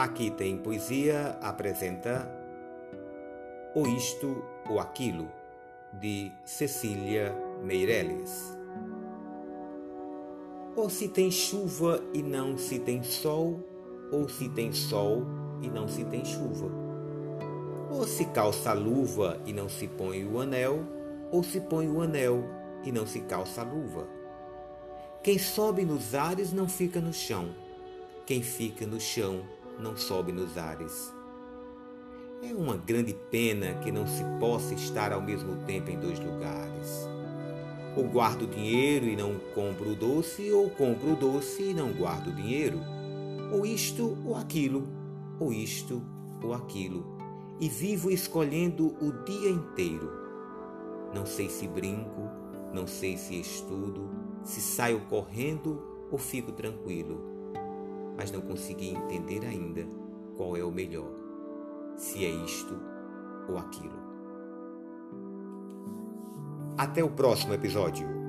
Aqui tem poesia apresenta O Isto ou Aquilo, de Cecília Meireles. Ou se tem chuva e não se tem sol, ou se tem sol e não se tem chuva. Ou se calça a luva e não se põe o anel, ou se põe o anel e não se calça a luva. Quem sobe nos ares não fica no chão, quem fica no chão não sobe nos ares. É uma grande pena que não se possa estar ao mesmo tempo em dois lugares. Ou guardo dinheiro e não compro o doce, ou compro o doce e não guardo o dinheiro. Ou isto ou aquilo, ou isto ou aquilo. E vivo escolhendo o dia inteiro. Não sei se brinco, não sei se estudo, se saio correndo ou fico tranquilo. Mas não consegui entender ainda qual é o melhor se é isto ou aquilo. Até o próximo episódio.